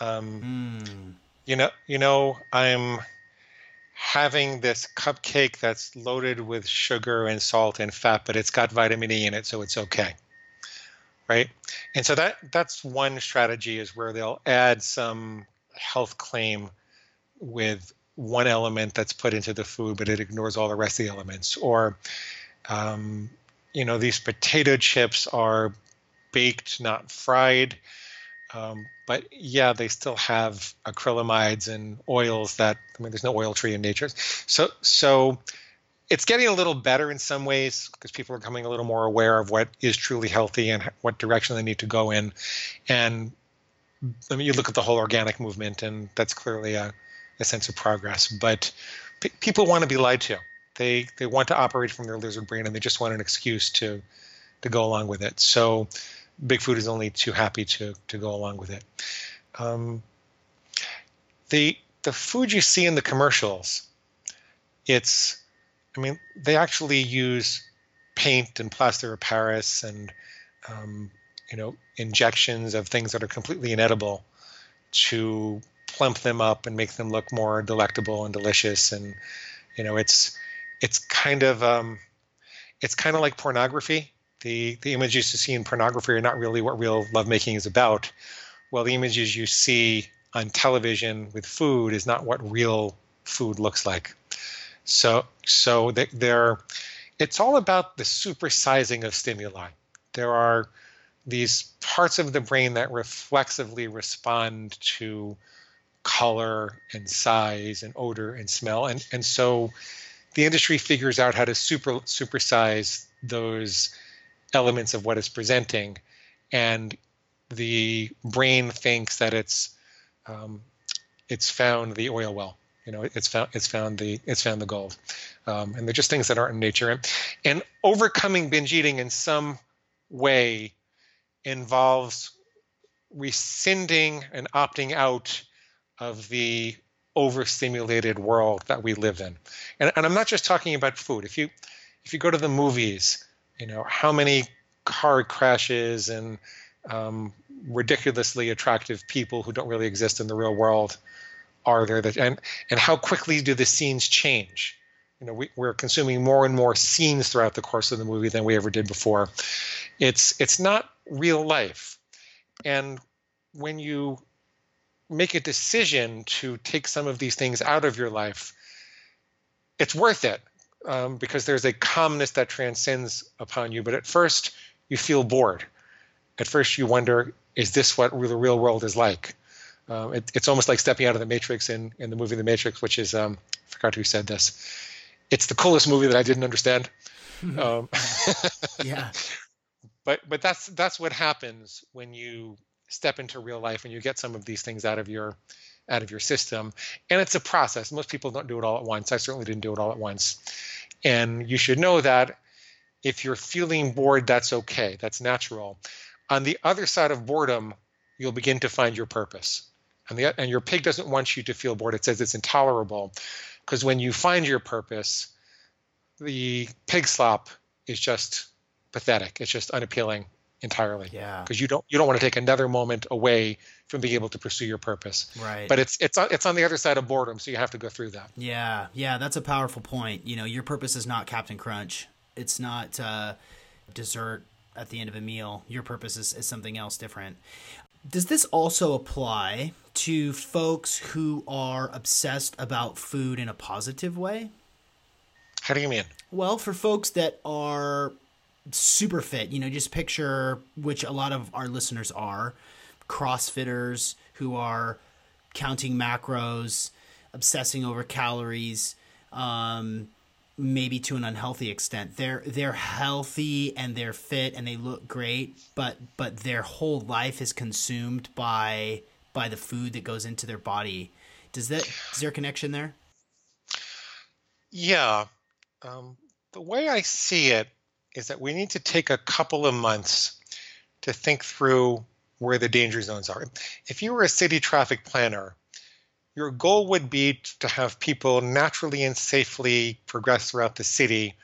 Um, mm. you know you know i'm having this cupcake that's loaded with sugar and salt and fat, but it's got vitamin E in it, so it's okay. Right? And so that that's one strategy is where they'll add some health claim with one element that's put into the food, but it ignores all the rest of the elements. Or, um, you know, these potato chips are baked, not fried. Um, but yeah, they still have acrylamides and oils that I mean, there's no oil tree in nature. So so it's getting a little better in some ways because people are becoming a little more aware of what is truly healthy and what direction they need to go in. And I mean, you look at the whole organic movement, and that's clearly a, a sense of progress. But p- people want to be lied to. They they want to operate from their lizard brain, and they just want an excuse to to go along with it. So Big Food is only too happy to to go along with it. Um, the the food you see in the commercials, it's, I mean, they actually use paint and plaster of Paris and um, you know injections of things that are completely inedible to plump them up and make them look more delectable and delicious and you know it's it's kind of um, it's kind of like pornography the the images you see in pornography are not really what real lovemaking is about. Well, the images you see on television with food is not what real food looks like. So so they're it's all about the supersizing of stimuli. There are these parts of the brain that reflexively respond to color and size and odor and smell and and so the industry figures out how to super supersize those elements of what it's presenting, and the brain thinks that it's um, it's found the oil well. You know, it's found it's found the it's found the gold, um, and they're just things that aren't in nature. And, and overcoming binge eating in some way involves rescinding and opting out of the overstimulated world that we live in. And, and I'm not just talking about food. If you if you go to the movies, you know, how many car crashes and um, ridiculously attractive people who don't really exist in the real world are there that and and how quickly do the scenes change? You know we, we're consuming more and more scenes throughout the course of the movie than we ever did before. It's it's not real life. And when you make a decision to take some of these things out of your life it's worth it um, because there's a calmness that transcends upon you. But at first you feel bored. At first you wonder is this what the real world is like? Uh, it, it's almost like stepping out of the matrix in, in the movie the matrix which is um, i forgot who said this. It's the coolest movie that i didn't understand. <laughs> Um, <laughs> yeah. But but that's that's what happens when you step into real life and you get some of these things out of your out of your system. And it's a process. Most people don't do it all at once. I certainly didn't do it all at once. And you should know that if you're feeling bored that's okay. That's natural. On the other side of boredom you'll begin to find your purpose. And the and your pig doesn't want you to feel bored. It says it's intolerable. Because when you find your purpose the pig slop is just pathetic. It's just unappealing entirely. Yeah. Because you don't you don't want to take another moment away from being able to pursue your purpose. Right. But it's it's on, it's on the other side of boredom so you have to go through that. Yeah. Yeah that's a powerful point. You know your purpose is not captain crunch. It's not uh, dessert at the end of a meal. Your purpose is, is something else different. Does this also apply to folks who are obsessed about food in a positive way? How do you mean? Well for folks that are super fit. You know, just picture which a lot of our listeners are CrossFitters who are counting macros, obsessing over calories, um, maybe to an unhealthy extent. They're they're healthy and they're fit and they look great, but but their whole life is consumed by by the food that goes into their body. Does that is there a connection there? Yeah. Um, the way I see it is that we need to take a couple of months to think through where the danger zones are. If you were a city traffic planner, your goal would be to have people naturally and safely progress throughout the city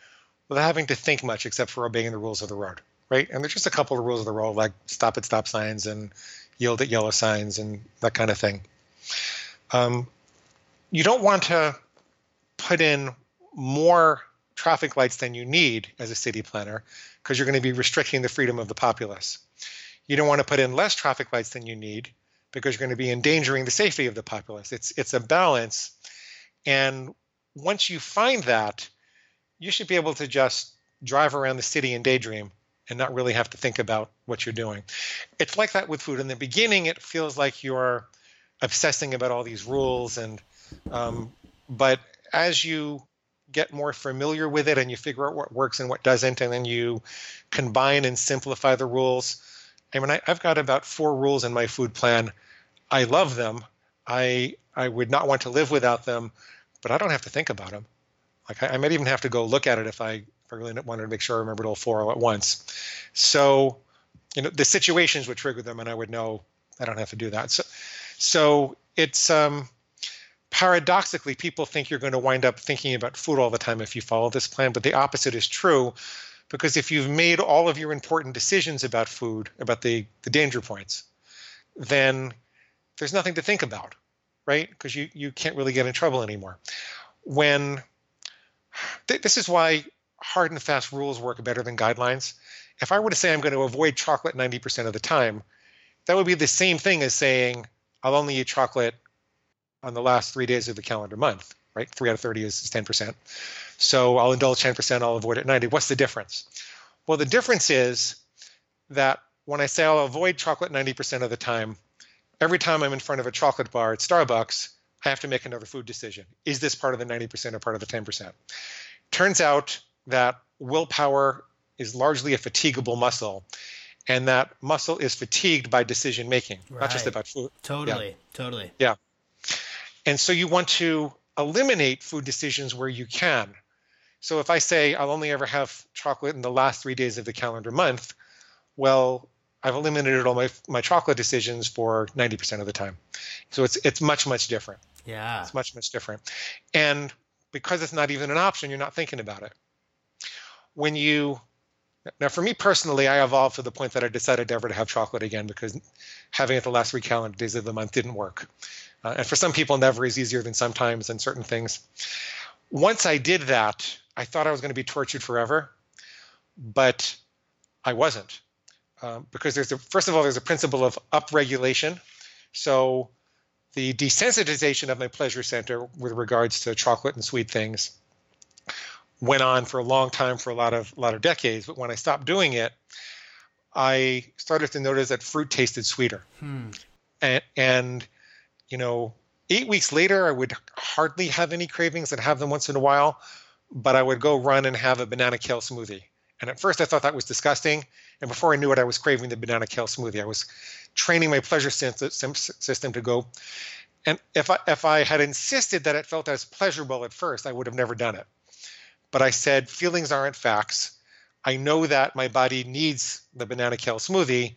without having to think much except for obeying the rules of the road, right? And there's just a couple of rules of the road like stop at stop signs and yield at yellow signs and that kind of thing. Um, you don't want to put in more traffic lights than you need as a city planner because you're going to be restricting the freedom of the populace. You don't want to put in less traffic lights than you need because you're going to be endangering the safety of the populace. It's it's a balance. And once you find that, you should be able to just drive around the city and daydream and not really have to think about what you're doing. It's like that with food. In the beginning, it feels like you're obsessing about all these rules and um, but as you get more familiar with it and you figure out what works and what doesn't, and then you combine and simplify the rules. I mean, I, have got about four rules in my food plan. I love them. I I would not want to live without them, but I don't have to think about them. Like I, I might even have to go look at it if I, if I really wanted to make sure I remembered all four all at once. So, you know, the situations would trigger them, and I would know I don't have to do that. So, so it's um, paradoxically, people think you're going to wind up thinking about food all the time if you follow this plan, but the opposite is true. Because if you've made all of your important decisions about food, about the, the danger points, then there's nothing to think about, right? Because you, you can't really get in trouble anymore. When th- this is why hard and fast rules work better than guidelines. If I were to say I'm going to avoid chocolate 90% of the time, that would be the same thing as saying I'll only eat chocolate on the last three days of the calendar month, right? Three out of 30 is 10%. So I'll indulge 10%, I'll avoid it 90. What's the difference? Well, the difference is that when I say I'll avoid chocolate 90% of the time, every time I'm in front of a chocolate bar at Starbucks, I have to make another food decision. Is this part of the 90% or part of the 10%? Turns out that willpower is largely a fatigable muscle, and that muscle is fatigued by decision making, right. not just about food. Totally, yeah. totally. Yeah. And so you want to eliminate food decisions where you can. So if I say I'll only ever have chocolate in the last three days of the calendar month, well, I've eliminated all my my chocolate decisions for 90% of the time. So it's it's much much different. Yeah. It's much much different. And because it's not even an option, you're not thinking about it. when you now for me personally, I evolved to the point that I decided never to have chocolate again because having it the last three calendar days of the month didn't work. Uh, and for some people, never is easier than sometimes and certain things. Once I did that, I thought I was going to be tortured forever, but I wasn't. Um, because there's a, first of all, there's a principle of upregulation. So the desensitization of my pleasure center with regards to chocolate and sweet things went on for a long time for a lot of a lot of decades but when i stopped doing it i started to notice that fruit tasted sweeter hmm. and, and you know eight weeks later i would hardly have any cravings and have them once in a while but i would go run and have a banana kale smoothie and at first i thought that was disgusting and before i knew it i was craving the banana kale smoothie i was training my pleasure system to go and if I, if I had insisted that it felt as pleasurable at first, I would have never done it but I said feelings aren't facts. I know that my body needs the banana kale smoothie.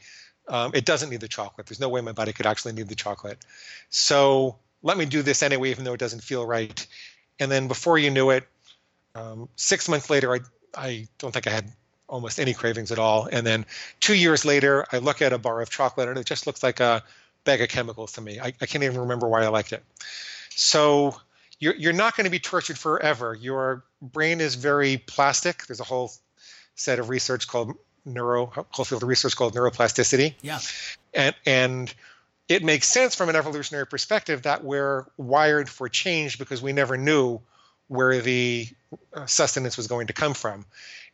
Um, it doesn't need the chocolate. There's no way my body could actually need the chocolate. So let me do this anyway, even though it doesn't feel right. And then before you knew it, um, six months later, I, I don't think I had almost any cravings at all. And then two years later, I look at a bar of chocolate and it just looks like a bag of chemicals to me. I, I can't even remember why I liked it. So you're, you're not going to be tortured forever. Your brain is very plastic. There's a whole set of research called neuro, whole field of research called neuroplasticity. Yeah. And, and it makes sense from an evolutionary perspective that we're wired for change because we never knew where the uh, sustenance was going to come from.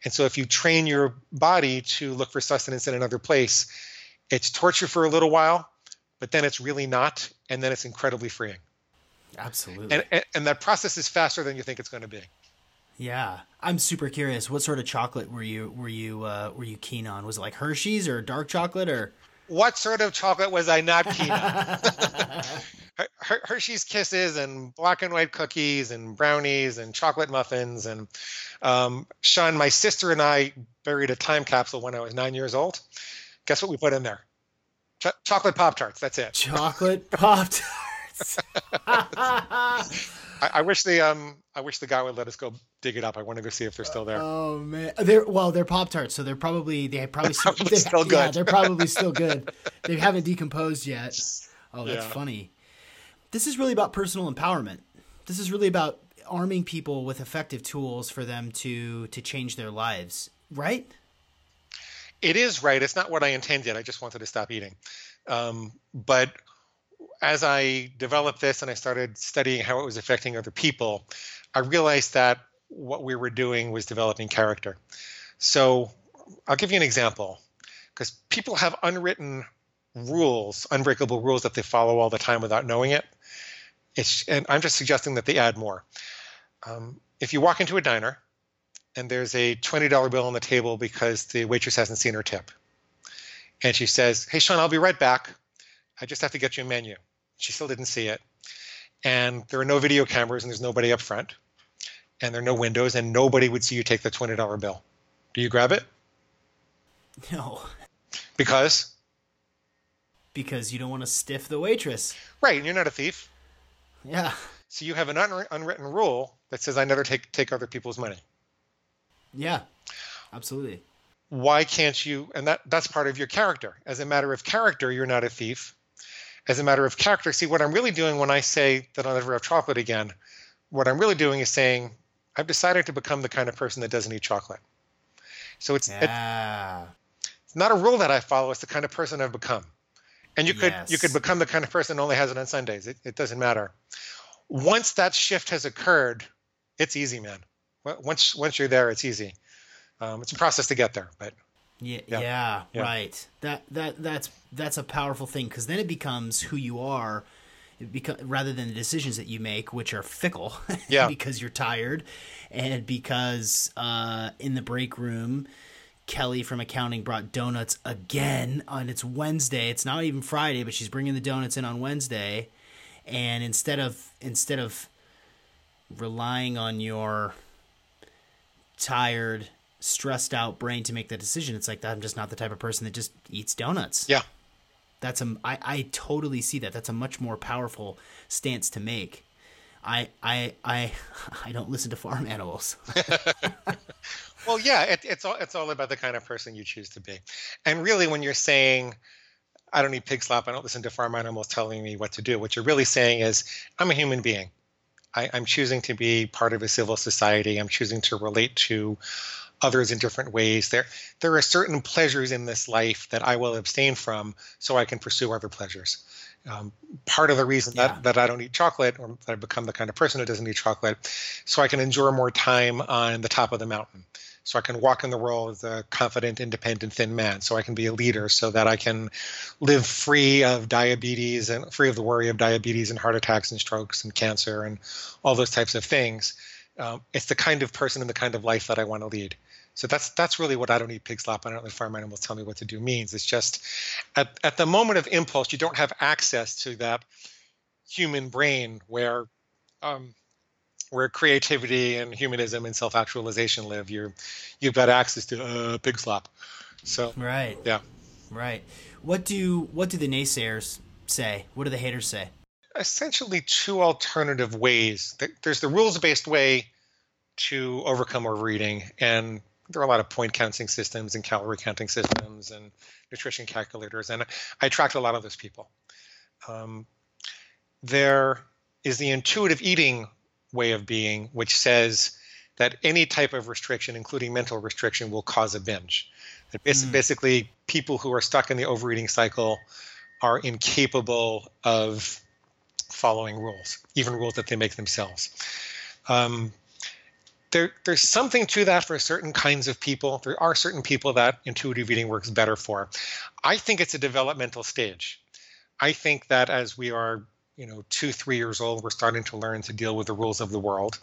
And so if you train your body to look for sustenance in another place, it's torture for a little while, but then it's really not. And then it's incredibly freeing. Absolutely. And, and, and that process is faster than you think it's going to be. Yeah, I'm super curious. What sort of chocolate were you were you uh, were you keen on? Was it like Hershey's or dark chocolate or? What sort of chocolate was I not keen on? <laughs> Her- Hershey's Kisses and black and white cookies and brownies and chocolate muffins and um, Sean, my sister and I buried a time capsule when I was nine years old. Guess what we put in there? Ch- chocolate Pop Tarts. That's it. Chocolate Pop Tarts. <laughs> <laughs> I, I, wish the um I wish the guy would let us go dig it up. I want to go see if they're still there. Oh man, they're well, they're Pop Tarts, so they're probably they probably, <laughs> they're probably still good. Yeah, they're probably still good. they haven't decomposed yet. Oh, that's yeah. funny. This is really about personal empowerment. This is really about arming people with effective tools for them to to change their lives, right? It is right. It's not what I intended. I just wanted to stop eating. Um, but as I developed this and I started studying how it was affecting other people, I realized that what we were doing was developing character. So I'll give you an example because people have unwritten rules, unbreakable rules that they follow all the time without knowing it. It's, and I'm just suggesting that they add more. Um, if you walk into a diner and there's a $20 bill on the table because the waitress hasn't seen her tip, and she says, Hey, Sean, I'll be right back. I just have to get you a menu. She still didn't see it. And there are no video cameras and there's nobody up front. And there are no windows and nobody would see you take the $20 bill. Do you grab it? No. Because? Because you don't want to stiff the waitress. Right, and you're not a thief. Yeah. So you have an unwritten rule that says I never take take other people's money. Yeah. Absolutely. Why can't you and that that's part of your character. As a matter of character, you're not a thief as a matter of character. See, what I'm really doing when I say that I'll never have chocolate again, what I'm really doing is saying I've decided to become the kind of person that doesn't eat chocolate. So it's yeah. it's not a rule that I follow. It's the kind of person I've become. And you could yes. you could become the kind of person that only has it on Sundays. It, it doesn't matter. Once that shift has occurred, it's easy, man. Once once you're there, it's easy. Um, it's a process to get there, but yeah, yeah, yeah, right. That that that's that's a powerful thing because then it becomes who you are, rather than the decisions that you make, which are fickle. <laughs> Yeah. because you're tired, and because uh, in the break room, Kelly from accounting brought donuts again on it's Wednesday. It's not even Friday, but she's bringing the donuts in on Wednesday, and instead of instead of relying on your tired stressed out brain to make that decision. It's like I'm just not the type of person that just eats donuts. Yeah. That's a I, I totally see that. That's a much more powerful stance to make. I I I <laughs> I don't listen to farm animals. <laughs> well, yeah, it, it's all it's all about the kind of person you choose to be, and really, when you're saying, "I don't need pig slop," I don't listen to farm animals telling me what to do. What you're really saying is, "I'm a human being. I, I'm choosing to be part of a civil society. I'm choosing to relate to." Others in different ways. There, there are certain pleasures in this life that I will abstain from, so I can pursue other pleasures. Um, part of the reason yeah. that, that I don't eat chocolate or that I've become the kind of person who doesn't eat chocolate, so I can endure more time on the top of the mountain. So I can walk in the world as a confident, independent, thin man. So I can be a leader so that I can live free of diabetes and free of the worry of diabetes and heart attacks and strokes and cancer and all those types of things. Um, it's the kind of person and the kind of life that I want to lead. So that's that's really what I don't eat pig slop. I don't let farm animals tell me what to do means. It's just at, at the moment of impulse, you don't have access to that human brain where um, where creativity and humanism and self-actualization live. You're you've got access to uh, pig slop. So right, yeah, right. What do what do the naysayers say? What do the haters say? Essentially, two alternative ways. There's the rules-based way to overcome overeating, and there are a lot of point counting systems and calorie counting systems and nutrition calculators, and I attract a lot of those people. Um, there is the intuitive eating way of being, which says that any type of restriction, including mental restriction, will cause a binge. That mm. basically, people who are stuck in the overeating cycle are incapable of following rules, even rules that they make themselves. Um, there, there's something to that for certain kinds of people. There are certain people that intuitive eating works better for. I think it's a developmental stage. I think that as we are, you know, two, three years old, we're starting to learn to deal with the rules of the world.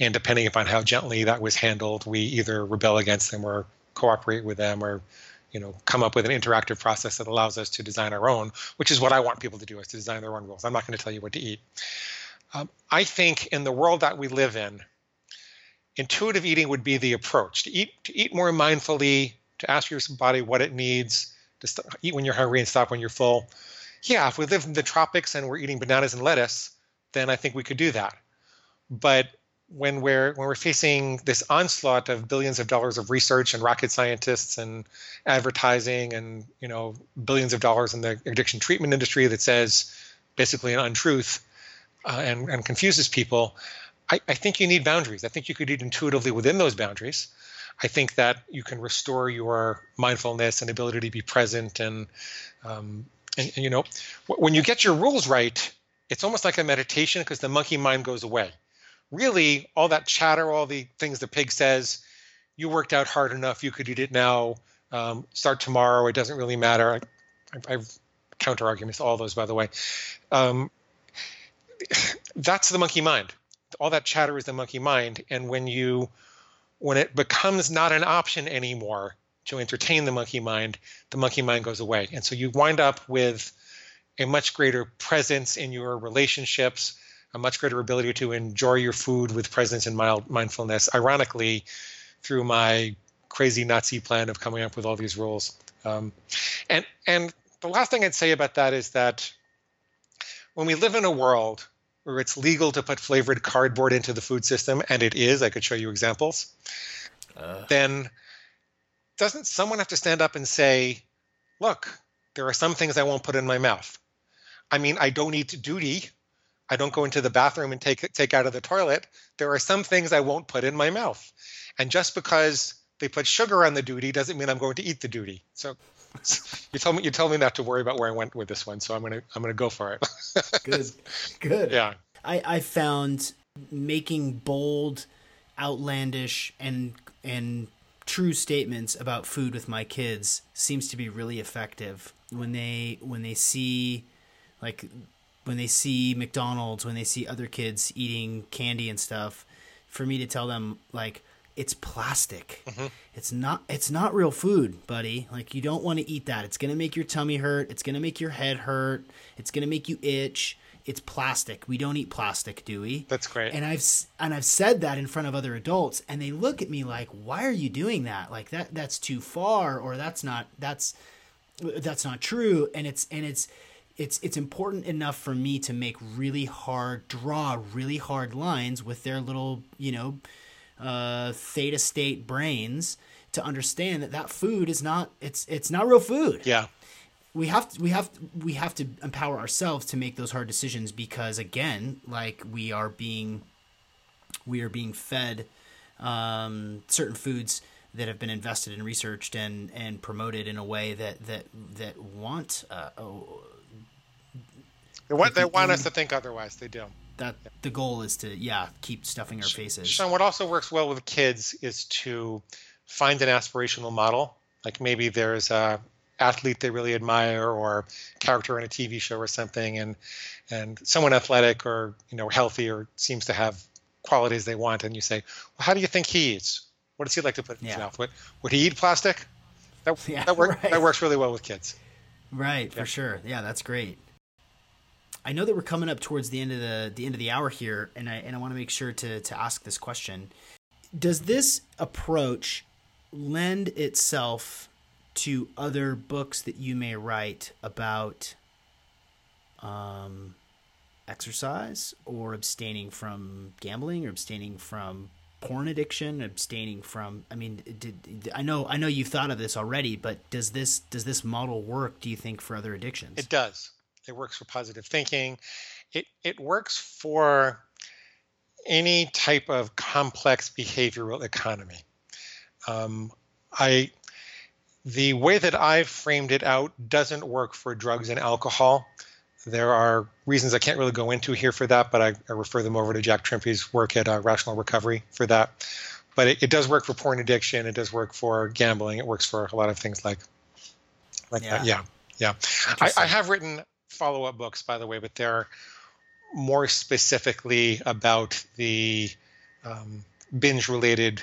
And depending upon how gently that was handled, we either rebel against them or cooperate with them or you know come up with an interactive process that allows us to design our own which is what i want people to do is to design their own rules i'm not going to tell you what to eat um, i think in the world that we live in intuitive eating would be the approach to eat to eat more mindfully, to ask your body what it needs, to st- eat when you're hungry and stop when you're full. Yeah, if we live in the tropics and we're eating bananas and lettuce, then I think we could do that. But when we're when we're facing this onslaught of billions of dollars of research and rocket scientists and advertising and you know billions of dollars in the addiction treatment industry that says basically an untruth uh, and, and confuses people, I, I think you need boundaries. I think you could eat intuitively within those boundaries. I think that you can restore your mindfulness and ability to be present. And, um, and, and, you know, when you get your rules right, it's almost like a meditation because the monkey mind goes away. Really, all that chatter, all the things the pig says, you worked out hard enough, you could eat it now, um, start tomorrow, it doesn't really matter. I, have counter arguments all those, by the way. Um, <sighs> that's the monkey mind. All that chatter is the monkey mind. And when you when it becomes not an option anymore to entertain the monkey mind the monkey mind goes away. And so you wind up with a much greater presence in your relationships a much greater ability to enjoy your food with presence and mild mindfulness ironically through my crazy nazi plan of coming up with all these rules um, and and the last thing i'd say about that is that when we live in a world where it's legal to put flavored cardboard into the food system, and it is, I could show you examples, uh. then doesn't someone have to stand up and say, look, there are some things I won't put in my mouth? I mean, I don't eat doody. I don't go into the bathroom and take take out of the toilet. There are some things I won't put in my mouth. And just because they put sugar on the doody doesn't mean I'm going to eat the doody. So you told me you told me not to worry about where I went with this one, so I'm gonna I'm gonna go for it. <laughs> good, good. Yeah. I I found making bold, outlandish, and and true statements about food with my kids seems to be really effective when they when they see like when they see McDonald's when they see other kids eating candy and stuff for me to tell them like it's plastic. Mm-hmm. It's not it's not real food, buddy. Like you don't want to eat that. It's going to make your tummy hurt, it's going to make your head hurt, it's going to make you itch. It's plastic. We don't eat plastic, do we? That's great. And I've and I've said that in front of other adults and they look at me like, "Why are you doing that? Like that that's too far or that's not that's that's not true." And it's and it's it's it's important enough for me to make really hard draw really hard lines with their little, you know, uh, theta state brains to understand that that food is not it's it's not real food. Yeah. We have to, we have we have to empower ourselves to make those hard decisions because again, like we are being we are being fed um, certain foods that have been invested and researched and and promoted in a way that that that want uh, oh, they want they want us to think otherwise. They do. That the goal is to yeah keep stuffing our faces. Sean, what also works well with kids is to find an aspirational model. Like maybe there's a athlete they really admire or character in a TV show or something and and someone athletic or you know healthy or seems to have qualities they want and you say, Well how do you think he eats? What does he like to put in yeah. his mouth? Would, would he eat plastic? That, <laughs> yeah, that, work, right. that works really well with kids. Right, yeah. for sure. Yeah, that's great. I know that we're coming up towards the end of the the end of the hour here, and I and I want to make sure to to ask this question: Does this approach lend itself to other books that you may write about um, exercise or abstaining from gambling or abstaining from porn addiction abstaining from i mean did, i know i know you've thought of this already but does this does this model work do you think for other addictions? It does it works for positive thinking it it works for any type of complex behavioral economy um, I the way that I've framed it out doesn't work for drugs and alcohol. There are reasons I can't really go into here for that, but I, I refer them over to Jack Trimpey's work at uh, Rational Recovery for that. But it, it, does work for porn addiction. It does work for gambling. It works for a lot of things like like yeah. that. Yeah, yeah. I, I have written follow-up books, by the way, but they're more specifically about the um, binge-related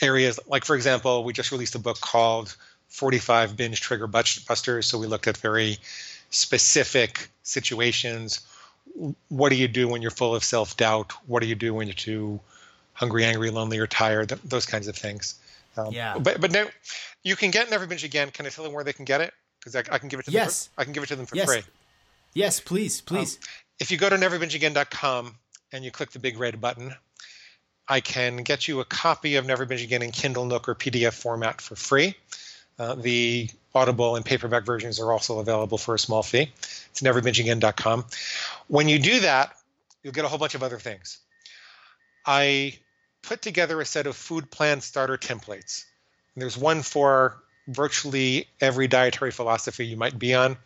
areas. Like for example we just released a book called 45 binge trigger busters so we looked at very specific situations. What do you do when you're full of self-doubt? What do you do when you're too hungry angry lonely or tired? Those kinds of things. Um, yeah. but but now you can get never binge again. Can i tell them where they can get it because I, I, can give it to yes. them for, i can give it to them for yes. free yes please please um, if you go to neverbingeagain.com and you click the big red button I can get you a copy of Never Binge Again in Kindle, Nook, or PDF format for free. Uh, the Audible and paperback versions are also available for a small fee. It's neverbingeagain.com. When you do that, you'll get a whole bunch of other things. I put together a set of food plan starter templates. And there's one for virtually every dietary philosophy you might be on.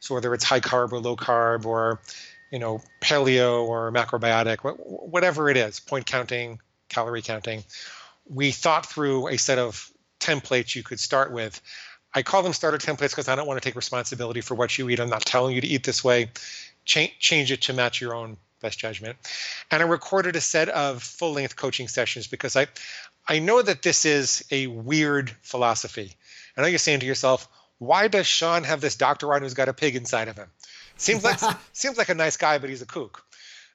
So whether it's high carb or low carb or you know paleo or macrobiotic, whatever it is, point counting, calorie counting, we thought through a set of templates you could start with. I call them starter templates because I don't want to take responsibility for what you eat. I'm not telling you to eat this way. Change, change it to match your own best judgment. And I recorded a set of full length coaching sessions because I, I know that this is a weird philosophy. I know you're saying to yourself, why does Sean have this doctor on who's got a pig inside of him? Seems like <laughs> seems like a nice guy, but he's a kook.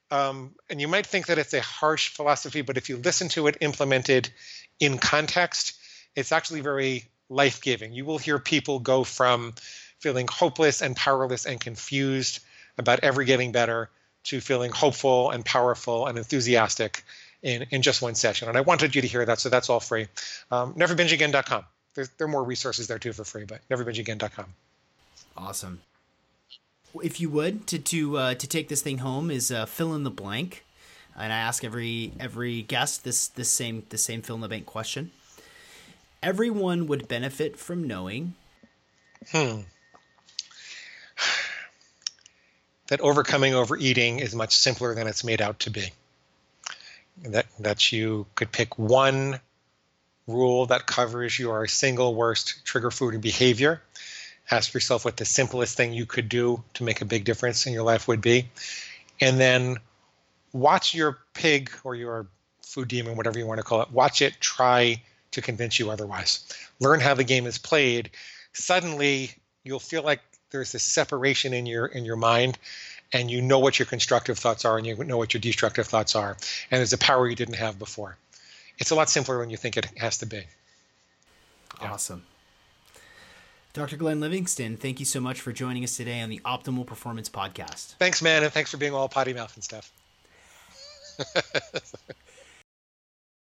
Um, and you might think that it's a harsh philosophy, but if you listen to it implemented in context, it's actually very life giving. You will hear people go from feeling hopeless and powerless and confused about ever getting better to feeling hopeful and powerful and enthusiastic in, in just one session. And I wanted you to hear that, so that's all free. Um, neverbingeagain.com. There's, there are more resources there too for free, but neverbingeagain.com. Awesome if you would to to uh, to take this thing home is uh, fill in the blank, and I ask every every guest this this same the same fill in the blank question. Everyone would benefit from knowing. Hmm. That overcoming overeating is much simpler than it's made out to be. That that you could pick one rule that covers your single worst trigger food and behavior ask yourself what the simplest thing you could do to make a big difference in your life would be. And then watch your pig or your food demon, whatever you want to call it, watch it try to convince you otherwise. Learn how the game is played. Suddenly, you'll feel like there's this separation in your in your mind and you know what your constructive thoughts are and you know what your destructive thoughts are and there's a power you didn't have before it's a lot simpler than you think it has to be yeah. awesome Dr. Glenn Livingston, thank you so much for joining us today on the Optimal Performance Podcast. Thanks, man, and thanks for being all potty mouth and stuff. <laughs>